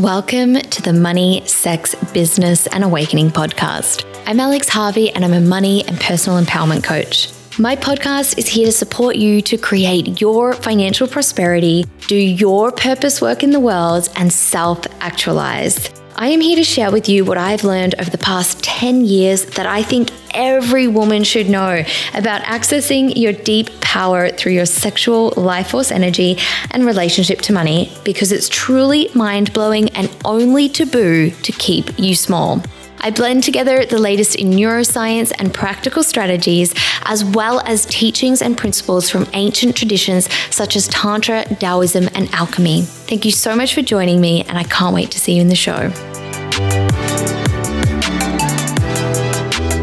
Welcome to the Money, Sex, Business, and Awakening podcast. I'm Alex Harvey, and I'm a money and personal empowerment coach. My podcast is here to support you to create your financial prosperity, do your purpose work in the world, and self actualize. I am here to share with you what I've learned over the past 10 years that I think every woman should know about accessing your deep power through your sexual life force energy and relationship to money because it's truly mind blowing and only taboo to keep you small. I blend together the latest in neuroscience and practical strategies, as well as teachings and principles from ancient traditions such as Tantra, Taoism, and alchemy. Thank you so much for joining me, and I can't wait to see you in the show.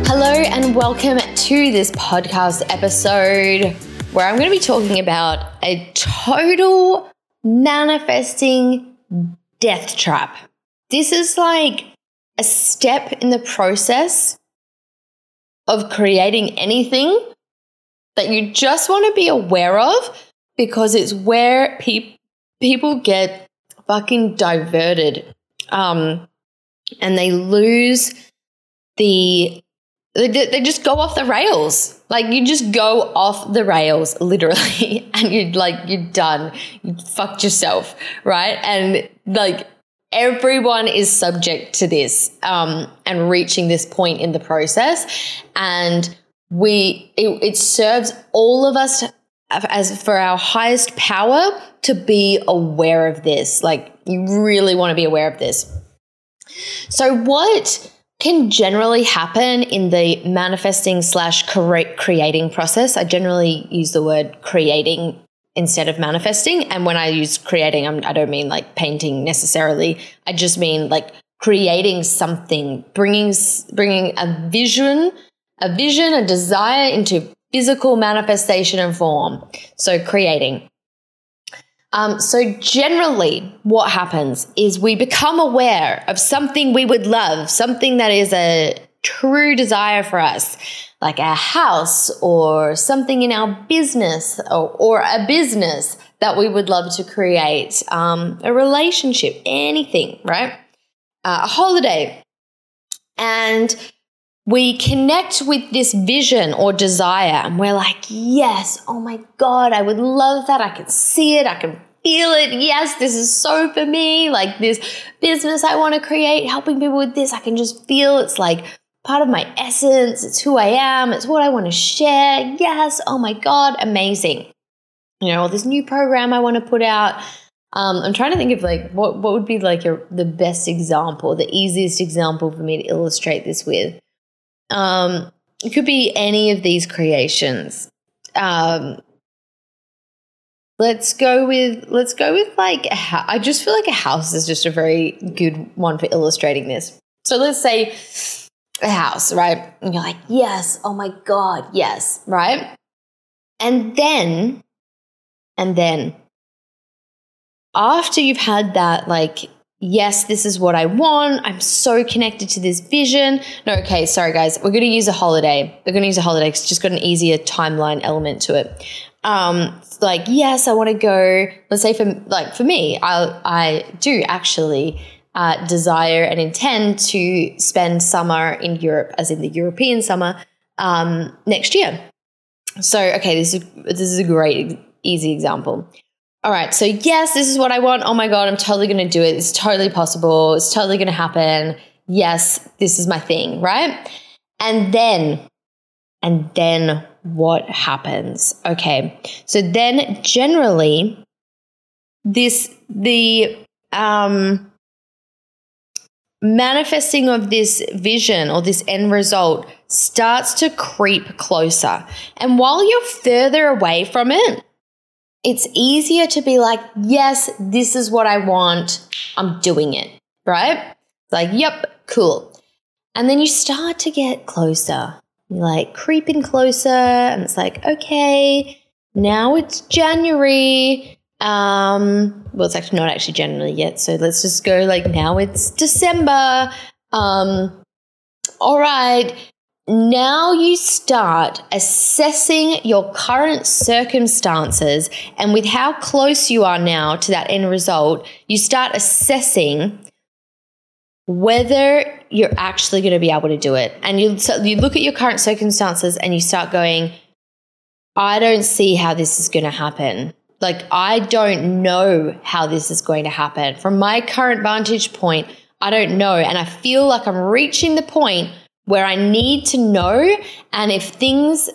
Hello, and welcome to this podcast episode where I'm going to be talking about a total manifesting death trap. This is like a step in the process of creating anything that you just want to be aware of because it's where pe- people get fucking diverted um, and they lose the they, they just go off the rails. Like you just go off the rails literally and you're like you're done. You fucked yourself right? And like everyone is subject to this um, and reaching this point in the process. And we it, it serves all of us as for our highest power to be aware of this. Like you really want to be aware of this. So what can generally happen in the manifesting slash creating process? I generally use the word creating instead of manifesting. And when I use creating, I'm, I do not mean like painting necessarily. I just mean like creating something, bringing bringing a vision, a vision, a desire into physical manifestation and form. So creating. Um, so generally, what happens is we become aware of something we would love, something that is a true desire for us like a house or something in our business or, or a business that we would love to create, um, a relationship, anything, right? Uh, a holiday. And we connect with this vision or desire and we're like, yes, oh my God, I would love that. I can see it. I can feel it. Yes, this is so for me. Like this business I want to create, helping people with this. I can just feel it's like part of my essence. It's who I am. It's what I want to share. Yes. Oh my God. Amazing. You know, this new program I want to put out. Um, I'm trying to think of like what, what would be like your, the best example, the easiest example for me to illustrate this with. Um, it could be any of these creations. Um, let's go with let's go with like a I just feel like a house is just a very good one for illustrating this. So let's say a house, right? And you're like, yes, oh my God, yes, right? And then, and then, after you've had that, like, yes, this is what I want, I'm so connected to this vision. No, okay, sorry guys, we're gonna use a holiday. We're gonna use a holiday it's just got an easier timeline element to it. Um, like, yes, I wanna go, let's say for like for me, I I do actually uh, desire and intend to spend summer in Europe, as in the European summer, um, next year. So, okay, this is this is a great easy example. All right, so yes, this is what I want. Oh my god, I'm totally going to do it. It's totally possible. It's totally going to happen. Yes, this is my thing, right? And then, and then what happens? Okay, so then generally, this the um manifesting of this vision or this end result starts to creep closer. And while you're further away from it, it's easier to be like, yes, this is what I want. I'm doing it, right? Like, yep, cool. And then you start to get closer. You're like creeping closer, and it's like, okay, now it's January. Um, well, it's actually not actually January yet. So let's just go like now it's December. Um, all right. Now you start assessing your current circumstances, and with how close you are now to that end result, you start assessing whether you're actually going to be able to do it. And you, so you look at your current circumstances and you start going, I don't see how this is going to happen. Like, I don't know how this is going to happen. From my current vantage point, I don't know. And I feel like I'm reaching the point where I need to know. And if things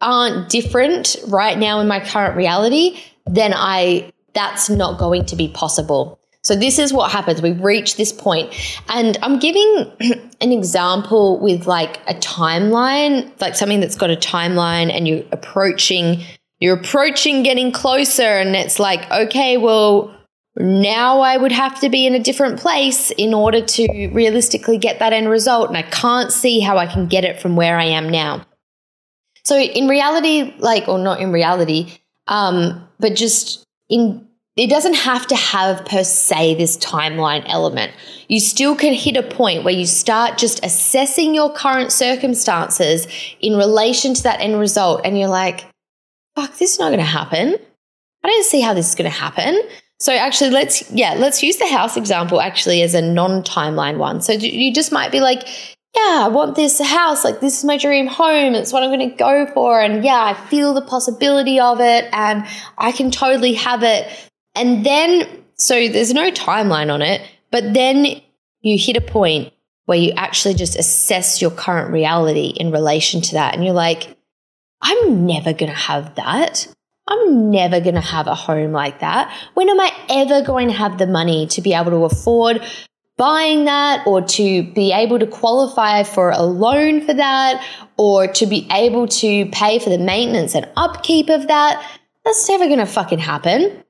aren't different right now in my current reality, then I that's not going to be possible. So this is what happens. We reach this point. And I'm giving an example with like a timeline, like something that's got a timeline and you're approaching you're approaching getting closer and it's like, okay, well, now I would have to be in a different place in order to realistically get that end result and I can't see how I can get it from where I am now. So in reality, like or not in reality, um, but just in it doesn't have to have per se this timeline element. You still can hit a point where you start just assessing your current circumstances in relation to that end result, and you're like, fuck, this is not going to happen. I don't see how this is going to happen. So actually, let's, yeah, let's use the house example actually as a non timeline one. So you just might be like, yeah, I want this house. Like, this is my dream home. It's what I'm going to go for. And yeah, I feel the possibility of it and I can totally have it. And then, so there's no timeline on it, but then you hit a point where you actually just assess your current reality in relation to that. And you're like, I'm never going to have that. I'm never going to have a home like that. When am I ever going to have the money to be able to afford buying that or to be able to qualify for a loan for that or to be able to pay for the maintenance and upkeep of that? That's never going to fucking happen.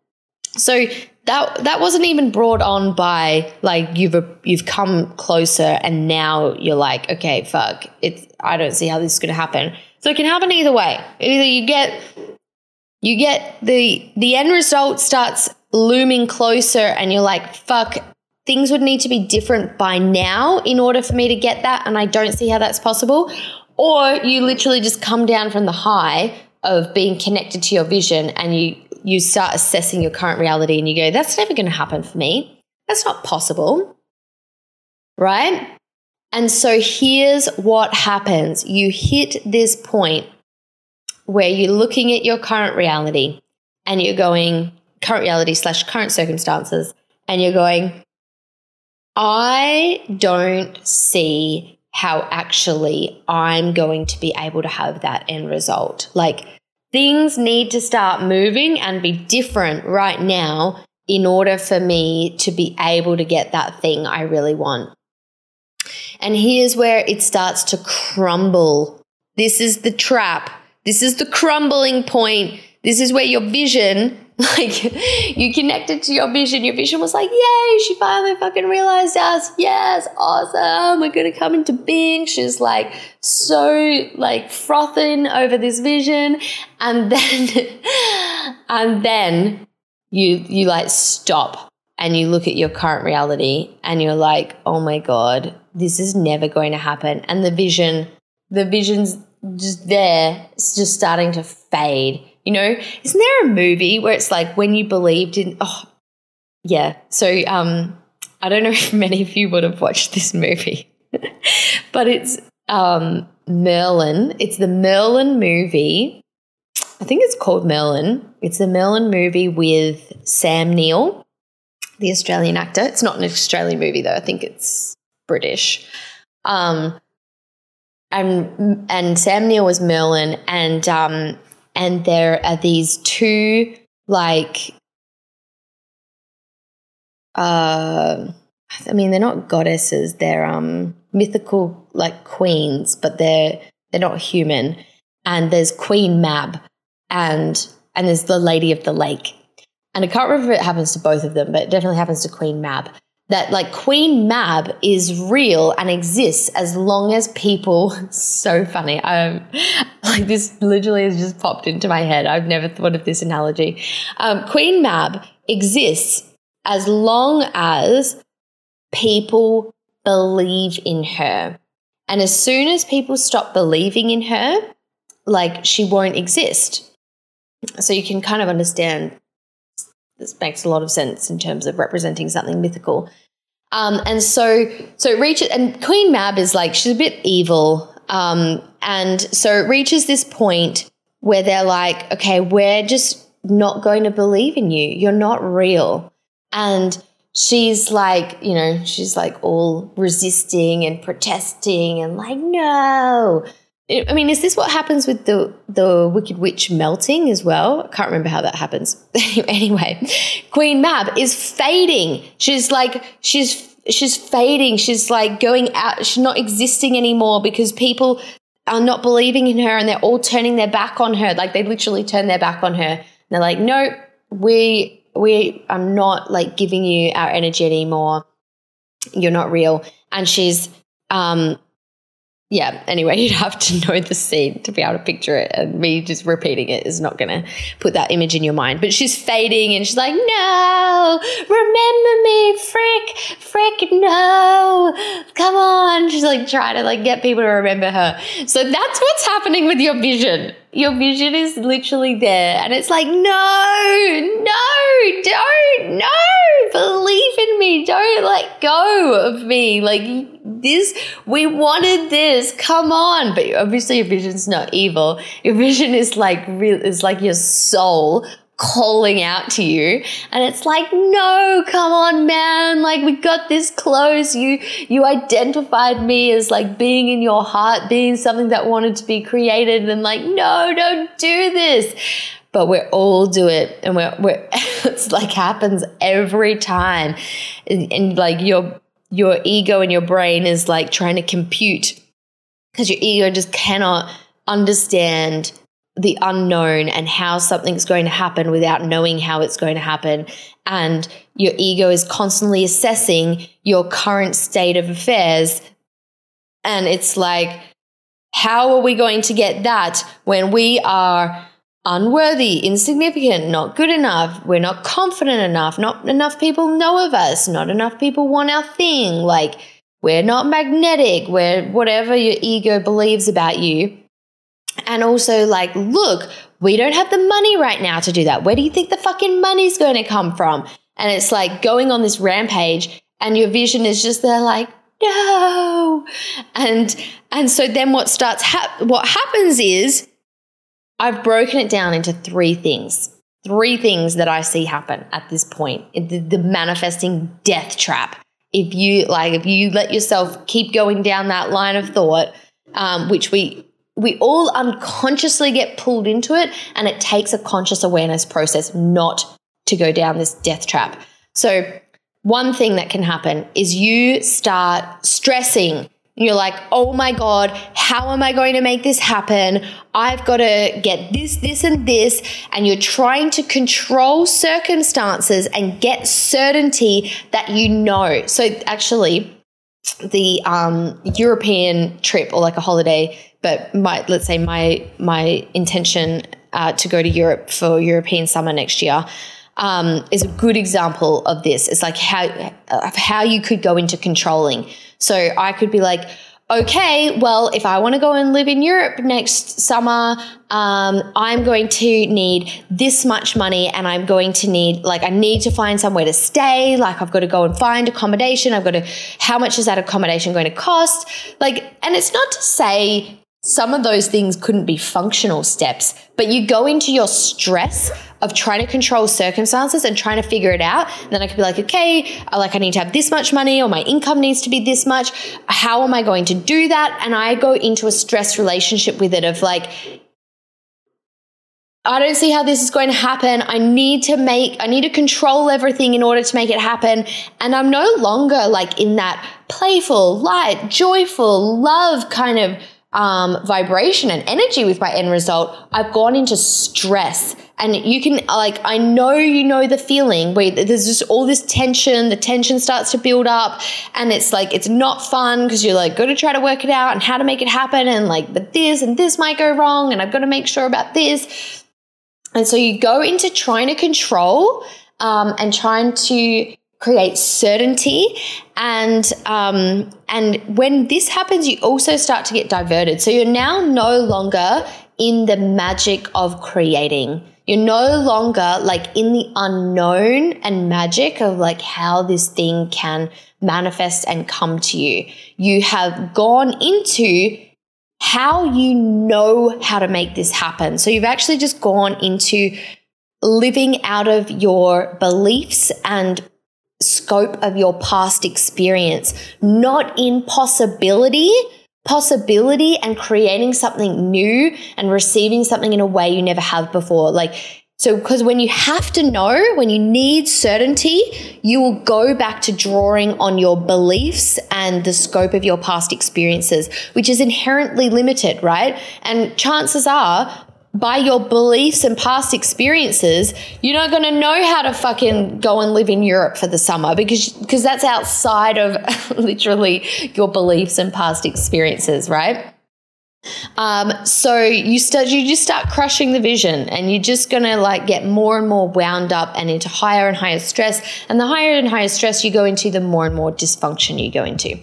So that that wasn't even brought on by like you've you've come closer and now you're like okay fuck it's I don't see how this is going to happen. So it can happen either way. Either you get you get the the end result starts looming closer and you're like fuck things would need to be different by now in order for me to get that and I don't see how that's possible or you literally just come down from the high of being connected to your vision and you you start assessing your current reality and you go, that's never going to happen for me. That's not possible. Right? And so here's what happens you hit this point where you're looking at your current reality and you're going, current reality slash current circumstances, and you're going, I don't see how actually I'm going to be able to have that end result. Like, things need to start moving and be different right now in order for me to be able to get that thing I really want. And here's where it starts to crumble. This is the trap. This is the crumbling point. This is where your vision like you connected to your vision. Your vision was like, yay, she finally fucking realized us. Yes, awesome. We're gonna come into being. She's like so like frothing over this vision. And then and then you you like stop and you look at your current reality and you're like, oh my God, this is never going to happen. And the vision, the vision's just there, it's just starting to fade you know, isn't there a movie where it's like when you believed in oh yeah. So um I don't know if many of you would have watched this movie. but it's um Merlin. It's the Merlin movie. I think it's called Merlin. It's the Merlin movie with Sam Neill, the Australian actor. It's not an Australian movie though. I think it's British. Um and and Sam Neill was Merlin and um and there are these two like uh I mean they're not goddesses, they're um mythical like queens, but they're they're not human. And there's Queen Mab and and there's the Lady of the Lake. And I can't remember if it happens to both of them, but it definitely happens to Queen Mab that like Queen Mab is real and exists as long as people so funny. Um like this literally has just popped into my head. I've never thought of this analogy. Um, Queen Mab exists as long as people believe in her. And as soon as people stop believing in her, like she won't exist. So you can kind of understand this makes a lot of sense in terms of representing something mythical. Um, and so, so it reaches, and Queen Mab is like, she's a bit evil. Um, and so it reaches this point where they're like, okay, we're just not going to believe in you. You're not real. And she's like, you know, she's like all resisting and protesting and like, no. I mean, is this what happens with the the Wicked Witch melting as well? I can't remember how that happens. anyway, Queen Mab is fading. She's like she's she's fading. She's like going out. She's not existing anymore because people are not believing in her and they're all turning their back on her. Like they literally turn their back on her. And they're like, no, we we are not like giving you our energy anymore. You're not real. And she's um yeah, anyway, you'd have to know the scene to be able to picture it. And me just repeating it is not going to put that image in your mind. But she's fading and she's like, no, remember me, frick, frick, no, come on. She's like trying to like get people to remember her. So that's what's happening with your vision. Your vision is literally there. And it's like, no, no, don't, no, believe in me. Don't let go of me. Like this, we wanted this. Come on. But obviously your vision's not evil. Your vision is like real, is like your soul calling out to you and it's like no come on man like we got this close you you identified me as like being in your heart being something that wanted to be created and like no don't do this but we all do it and we're, we're it's like happens every time and, and like your your ego and your brain is like trying to compute because your ego just cannot understand the unknown and how something's going to happen without knowing how it's going to happen. And your ego is constantly assessing your current state of affairs. And it's like, how are we going to get that when we are unworthy, insignificant, not good enough, we're not confident enough, not enough people know of us, not enough people want our thing, like we're not magnetic, we're whatever your ego believes about you and also like, look, we don't have the money right now to do that. Where do you think the fucking money's going to come from? And it's like going on this rampage and your vision is just there like, no. And and so then what starts hap- what happens is I've broken it down into three things. Three things that I see happen at this point. The, the manifesting death trap. If you like, if you let yourself keep going down that line of thought, um, which we we all unconsciously get pulled into it and it takes a conscious awareness process not to go down this death trap. So, one thing that can happen is you start stressing. You're like, oh my God, how am I going to make this happen? I've got to get this, this, and this. And you're trying to control circumstances and get certainty that you know. So, actually, the um, European trip or like a holiday but my let's say my my intention uh, to go to Europe for European summer next year um, is a good example of this. It's like how of how you could go into controlling. So I could be like, okay, well, if I want to go and live in Europe next summer, um, I'm going to need this much money and I'm going to need, like, I need to find somewhere to stay. Like, I've got to go and find accommodation. I've got to, how much is that accommodation going to cost? Like, and it's not to say some of those things couldn't be functional steps, but you go into your stress of trying to control circumstances and trying to figure it out. And then I could be like, okay, I like I need to have this much money or my income needs to be this much. How am I going to do that? And I go into a stress relationship with it of like, I don't see how this is going to happen. I need to make, I need to control everything in order to make it happen. And I'm no longer like in that playful, light, joyful, love kind of um, vibration and energy with my end result, I've gone into stress. And you can, like, I know you know the feeling where there's just all this tension, the tension starts to build up, and it's like, it's not fun because you're like, got to try to work it out and how to make it happen. And like, but this and this might go wrong, and I've got to make sure about this. And so you go into trying to control um, and trying to create certainty and um, and when this happens you also start to get diverted so you're now no longer in the magic of creating You're no longer like in the unknown and magic of like how this thing can manifest and come to you. You have gone into how you know how to make this happen. So you've actually just gone into living out of your beliefs and scope of your past experience, not in possibility, possibility and creating something new and receiving something in a way you never have before. Like, so, because when you have to know, when you need certainty, you will go back to drawing on your beliefs and the scope of your past experiences, which is inherently limited, right? And chances are by your beliefs and past experiences, you're not going to know how to fucking go and live in Europe for the summer because because that's outside of literally your beliefs and past experiences, right? Um, so you start you just start crushing the vision and you're just gonna like get more and more wound up and into higher and higher stress. And the higher and higher stress you go into, the more and more dysfunction you go into.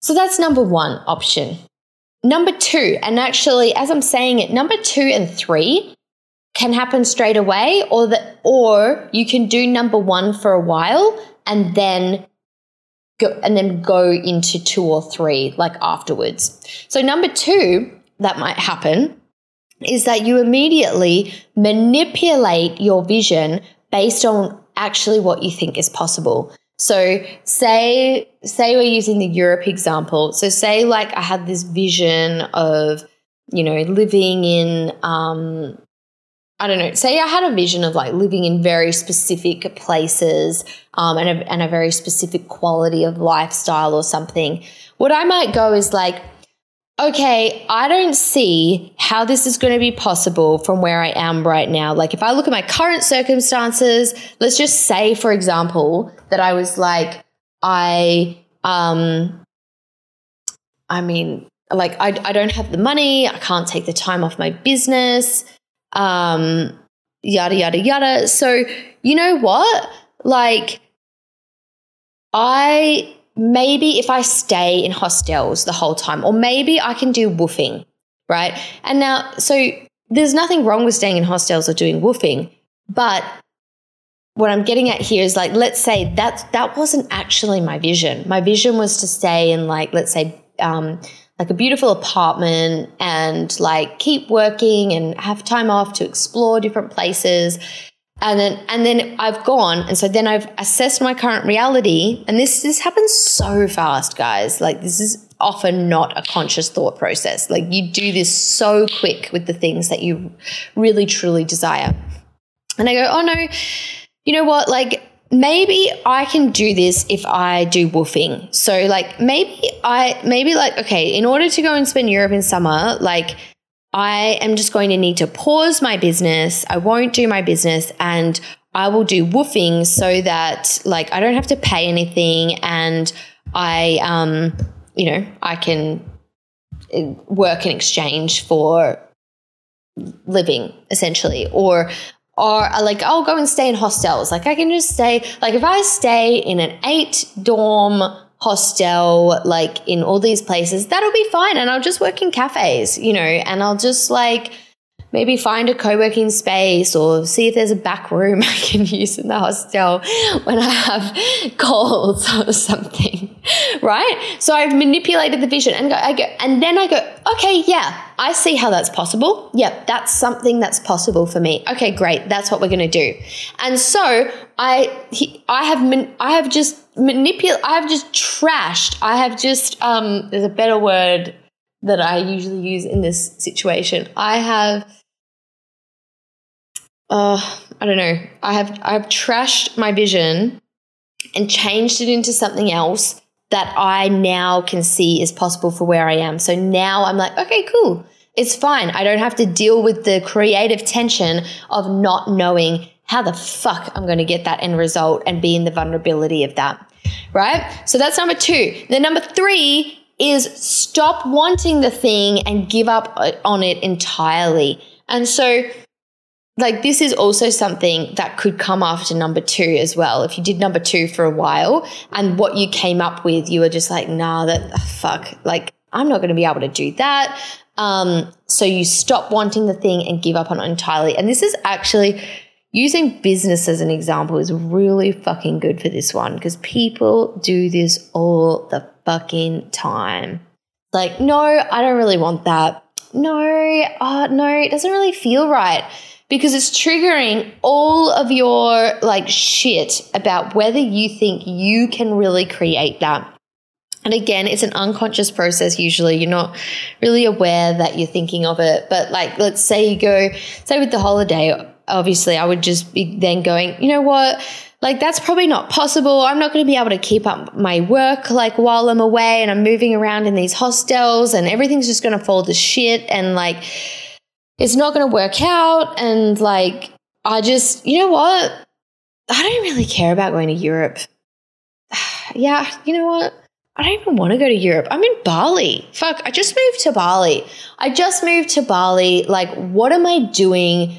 So that's number one option. Number two, and actually, as I'm saying it, number two and three can happen straight away, or that, or you can do number one for a while and then go and then go into two or three like afterwards. So number two that might happen is that you immediately manipulate your vision based on actually what you think is possible. So say say we're using the Europe example. So say like I had this vision of you know living in um I don't know. Say I had a vision of like living in very specific places um, and, a, and a very specific quality of lifestyle or something. What I might go is like, okay, I don't see how this is going to be possible from where I am right now. Like, if I look at my current circumstances, let's just say, for example, that I was like, I, um, I mean, like, I, I don't have the money, I can't take the time off my business, um, yada, yada, yada. So, you know what? Like, I maybe if I stay in hostels the whole time, or maybe I can do WWOOFing, right? And now, so there's nothing wrong with staying in hostels or doing WWOOFing, but what I'm getting at here is like, let's say that that wasn't actually my vision. My vision was to stay in like, let's say, um, like a beautiful apartment and like keep working and have time off to explore different places and then and then I've gone and so then I've assessed my current reality and this this happens so fast guys. Like this is often not a conscious thought process. Like you do this so quick with the things that you really truly desire. And I go oh no. You know what? Like maybe I can do this if I do WWOOFing so like maybe I maybe like okay in order to go and spend Europe in summer like I am just going to need to pause my business. I won't do my business and I will do WWOOFing so that like I don't have to pay anything and I um you know, I can uh, work in exchange for living essentially or or like I'll go and stay in hostels. Like I can just stay like if I stay in an 8 dorm hostel, like in all these places, that'll be fine. And I'll just work in cafes, you know, and I'll just like maybe find a co working space or see if there's a back room I can use in the hostel when I have calls or something, right? So I've manipulated the vision and go, I go, and then I go, okay, yeah, I see how that's possible. Yep, that's something that's possible for me. Okay, great, that's what we're to do. And so I, I have, I have just manipulated, I have just trashed. I have just um, there's a better word that I usually use in this situation. I have uh, I don't know. I have I've trashed my vision and changed it into something else that I now can see is possible for where I am. So now I'm like, okay, cool. It's fine. I don't have to deal with the creative tension of not knowing how the fuck I'm going to get that end result and be in the vulnerability of that. Right? So that's number two. Then number three is stop wanting the thing and give up on it entirely. And so like this is also something that could come after number two as well. If you did number two for a while and what you came up with, you were just like, nah, that fuck, like I'm not going to be able to do that. Um, so you stop wanting the thing and give up on it entirely. And this is actually using business as an example is really fucking good for this one because people do this all the fucking time. Like, no, I don't really want that. No, oh, no, it doesn't really feel right because it's triggering all of your like shit about whether you think you can really create that. And again, it's an unconscious process usually. You're not really aware that you're thinking of it. But like, let's say you go, say with the holiday, obviously I would just be then going, you know what? Like that's probably not possible. I'm not going to be able to keep up my work like while I'm away and I'm moving around in these hostels and everything's just going to fall to shit and like it's not going to work out and like I just, you know what? I don't really care about going to Europe. yeah, you know what? I don't even want to go to Europe. I'm in Bali. Fuck, I just moved to Bali. I just moved to Bali. Like, what am I doing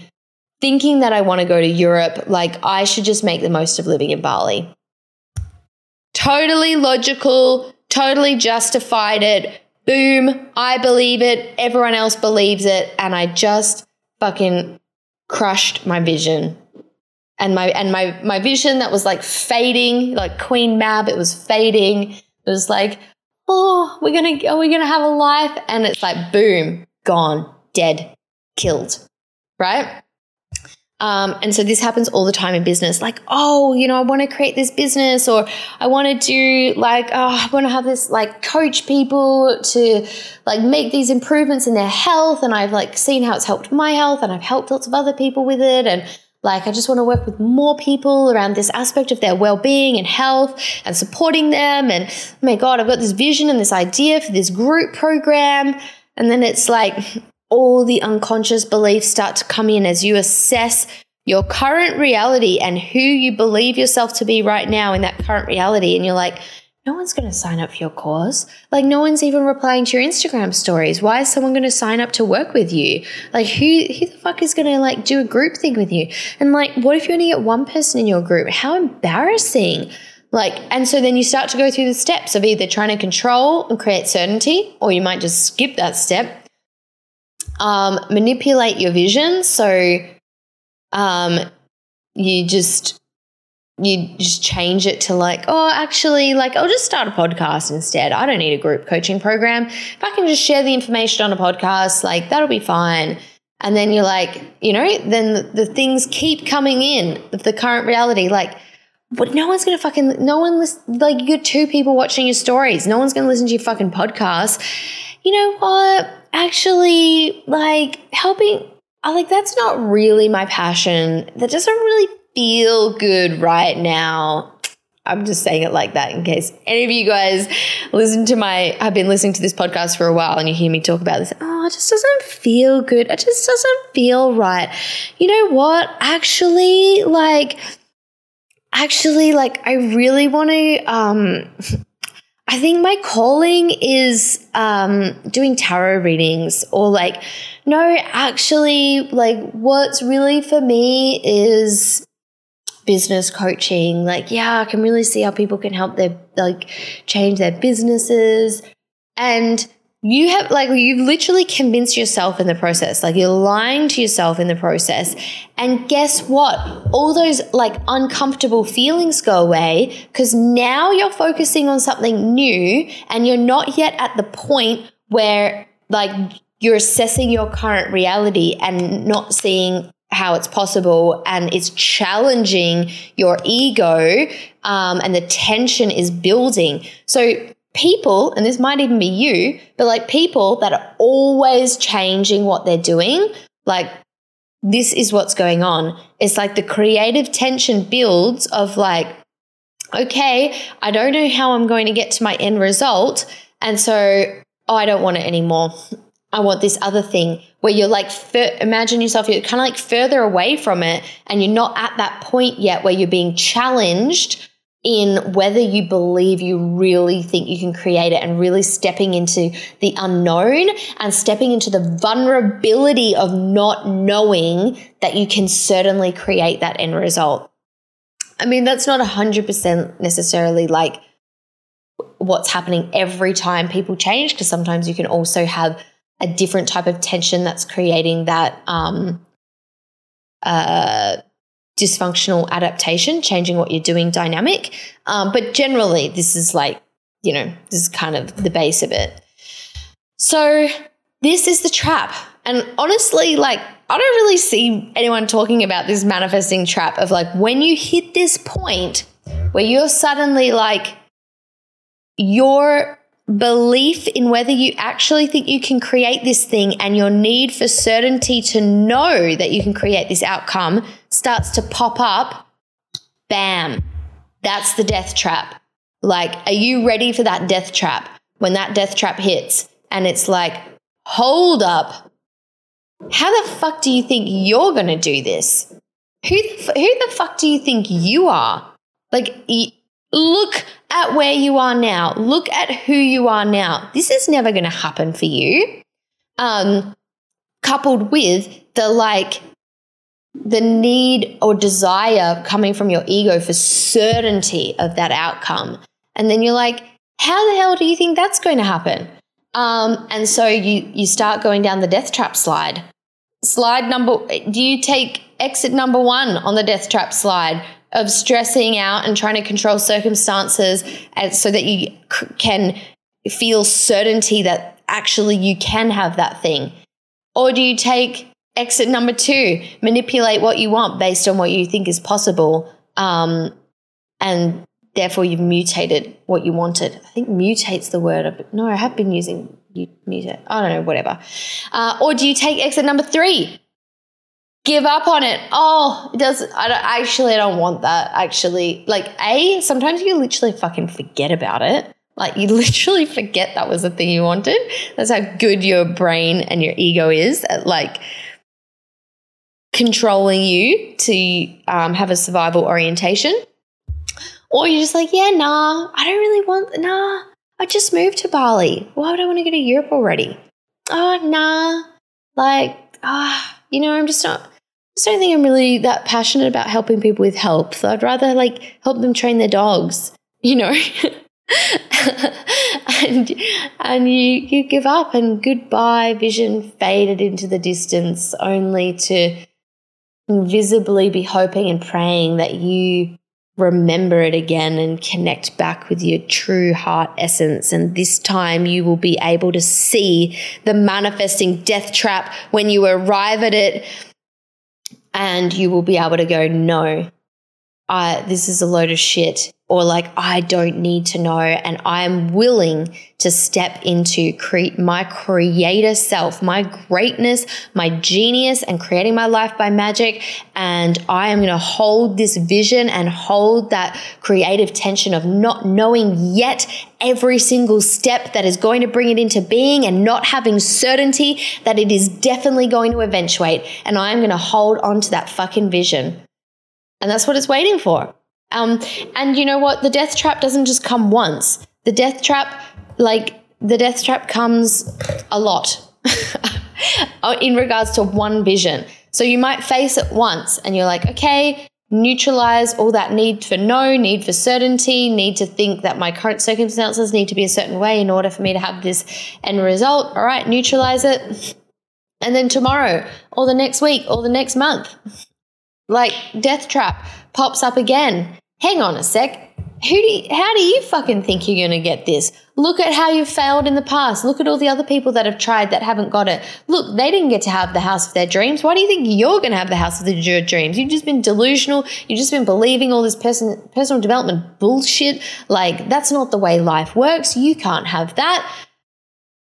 thinking that I want to go to Europe, like I should just make the most of living in Bali. Totally logical, totally justified it. Boom, I believe it, everyone else believes it, and I just fucking crushed my vision. And my and my my vision that was like fading, like Queen Mab, it was fading. It was like, oh, we're gonna are we gonna have a life? And it's like boom, gone, dead, killed. Right? Um, and so this happens all the time in business. Like, oh, you know, I want to create this business, or I want to do like, oh, I want to have this like coach people to like make these improvements in their health. And I've like seen how it's helped my health, and I've helped lots of other people with it. And like, I just want to work with more people around this aspect of their well being and health and supporting them. And oh my God, I've got this vision and this idea for this group program. And then it's like, all the unconscious beliefs start to come in as you assess your current reality and who you believe yourself to be right now in that current reality. And you're like, no one's going to sign up for your course. Like, no one's even replying to your Instagram stories. Why is someone going to sign up to work with you? Like, who, who the fuck is going to like do a group thing with you? And like, what if you only get one person in your group? How embarrassing. Like, and so then you start to go through the steps of either trying to control and create certainty, or you might just skip that step um, manipulate your vision. So um, you just you just change it to like, oh, actually, like I'll just start a podcast instead. I don't need a group coaching program. If I can just share the information on a podcast, like that'll be fine. And then you're like, you know, then the, the things keep coming in of the current reality. Like, but no one's gonna fucking no one listen like you got two people watching your stories. No one's gonna listen to your fucking podcast. You know what? Actually like helping I like that's not really my passion. That doesn't really feel good right now. I'm just saying it like that in case any of you guys listen to my I've been listening to this podcast for a while and you hear me talk about this. Oh, it just doesn't feel good. It just doesn't feel right. You know what? Actually, like actually like I really want to um I think my calling is um, doing tarot readings or like, no, actually, like what's really for me is business coaching. Like, yeah, I can really see how people can help their, like, change their businesses. And you have like you've literally convinced yourself in the process. Like you're lying to yourself in the process. And guess what? All those like uncomfortable feelings go away because now you're focusing on something new and you're not yet at the point where like you're assessing your current reality and not seeing how it's possible and it's challenging your ego um, and the tension is building. So people, and this might even be you, but like people that are always changing what they're doing, like this is what's going on. It's like the creative tension builds of like, okay, I don't know how I'm going to get to my end result. And so, oh, I don't want it anymore. I want this other thing where you're like, fur- imagine yourself, you're kind of like further away from it and you're not at that point yet where you're being challenged in whether you believe you really think you can create it and really stepping into the unknown and stepping into the vulnerability of not knowing that you can certainly create that end result. I mean, that's not 100% necessarily like what's happening every time people change, because sometimes you can also have a different type of tension that's creating that um, uh, dysfunctional adaptation, changing what you're doing dynamic. Um, but generally, this is like, you know, this is kind of the base of it. So, this is the trap. And honestly, like, I don't really see anyone talking about this manifesting trap of like when you hit this point where you're suddenly like, your belief in whether you actually think you can create this thing and your need for certainty to know that you can create this outcome starts to pop up, bam, that's the death trap. Like, are you ready for that death trap? When that death trap hits and it's like, hold up, how the fuck do you think you're to do this? Who the, f- who the fuck do you think you are? Like, y- look at where you are now. Look at who you are now. This is never going to happen for you. Um, coupled with the like, the need or desire coming from your ego for certainty of that outcome. And then you're like, how the hell do you think that's going to happen? Um, and so you you start going down the death trap slide. Slide number do you take exit number 1 on the death trap slide of stressing out and trying to control circumstances and so that you c- can feel certainty that actually you can have that thing? Or do you take exit number 2, manipulate what you want based on what you think is possible um, and therefore you've mutated what you wanted. I think mutate's the word. No, I have been using mutate. I don't know, whatever. Uh, or do you take exit number three? Give up on it. Oh, it does. I don't, actually, I don't want that. Actually, like a sometimes you literally fucking forget about it. Like you literally forget that was the thing you wanted. That's how good your brain and your ego is at like controlling you to um, have a survival orientation. Or you're just like, yeah, nah, I don't really want, nah, I just moved to Bali. Why would I want to go to Europe already? Oh, nah, like, ah, you know, I'm just not, just don't think I'm really that passionate about helping people with health. I'd rather like help them train their dogs, you know. and and you you give up and goodbye vision faded into the distance only to invisibly be hoping and praying that you remember it again and connect back with your true heart essence. And this time you will be able to see the manifesting death trap when you arrive at it. And you will be able to go, no, I, this is a load of shit or like I don't need to know and I'm willing to step into create my creator self, my greatness, my genius and creating my life by magic and I am going to hold this vision and hold that creative tension of not knowing yet every single step that is going to bring it into being and not having certainty that it is definitely going to eventuate and I am going to hold on to that fucking vision. And that's what it's waiting for. Um, and you know what? The death trap doesn't just come once. The death trap, like, the death trap comes a lot in regards to one vision. So you might face it once and you're like, okay, neutralize all that need for no, need for certainty, need to think that my current circumstances need to be a certain way in order for me to have this end result. All right, neutralize it. And then tomorrow, or the next week, or the next month, like death trap pops up again hang on a sec. Who do you, how do you fucking think you're going to get this? Look at how you've failed in the past. Look at all the other people that have tried that haven't got it. Look, they didn't get to have the house of their dreams. Why do you think you're going to have the house of your dreams? You've just been delusional. You've just been believing all this person, personal development bullshit. Like, that's not the way life works. You can't have that.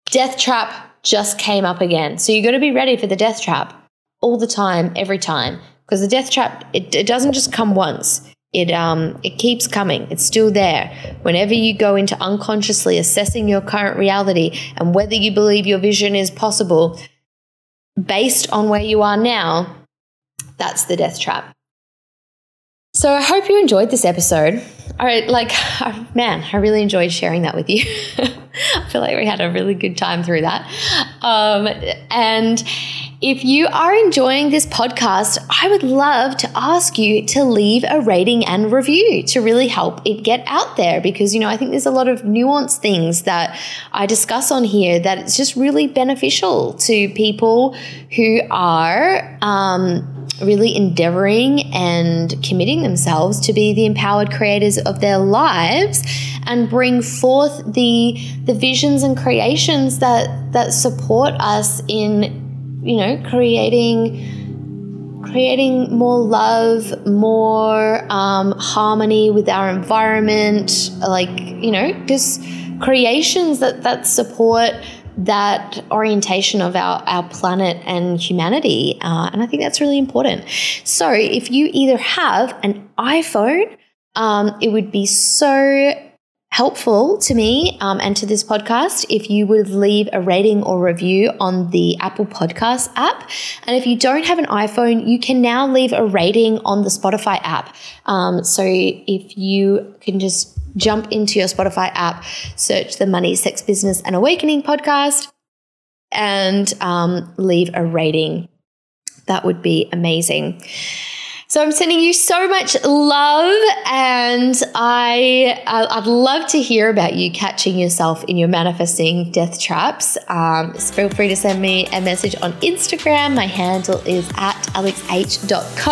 Death trap just came up again. So you got to be ready for the death trap all the time, every time. Because the death trap, it, it doesn't just come once. It um it keeps coming. It's still there. Whenever you go into unconsciously assessing your current reality and whether you believe your vision is possible based on where you are now that's the death trap. So i hope you enjoyed this episode. All right like man i really enjoyed sharing that with you. I feel like we had a really good time through that. Um and If you are enjoying this podcast, I would love to ask you to leave a rating and review to really help it get out there because, you know, I think there's a lot of nuanced things that I discuss on here that it's just really beneficial to people who are, um, really endeavoring and committing themselves to be the empowered creators of their lives and bring forth the the visions and creations that that support us in you know, creating creating more love, more um, harmony with our environment, like you know, just creations that that support that orientation of our, our planet and humanity. Uh, and I think that's really important. So if you either have an iPhone, um, it would be so helpful to me um, and to this podcast if you would leave a rating or review on the Apple Podcast app. And if you don't have an iPhone, you can now leave a rating on the Spotify app. Um, so if you can just jump into your Spotify app, search the Money, Sex, Business, and Awakening podcast, and um, leave a rating. That would be amazing. So I'm sending you so much love, and I I'd love to hear about you catching yourself in your manifesting death traps. Um, feel free to send me a message on Instagram. My handle is at alexh.co,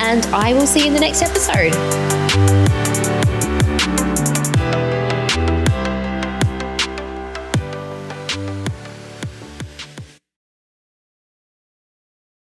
and I will see you in the next episode.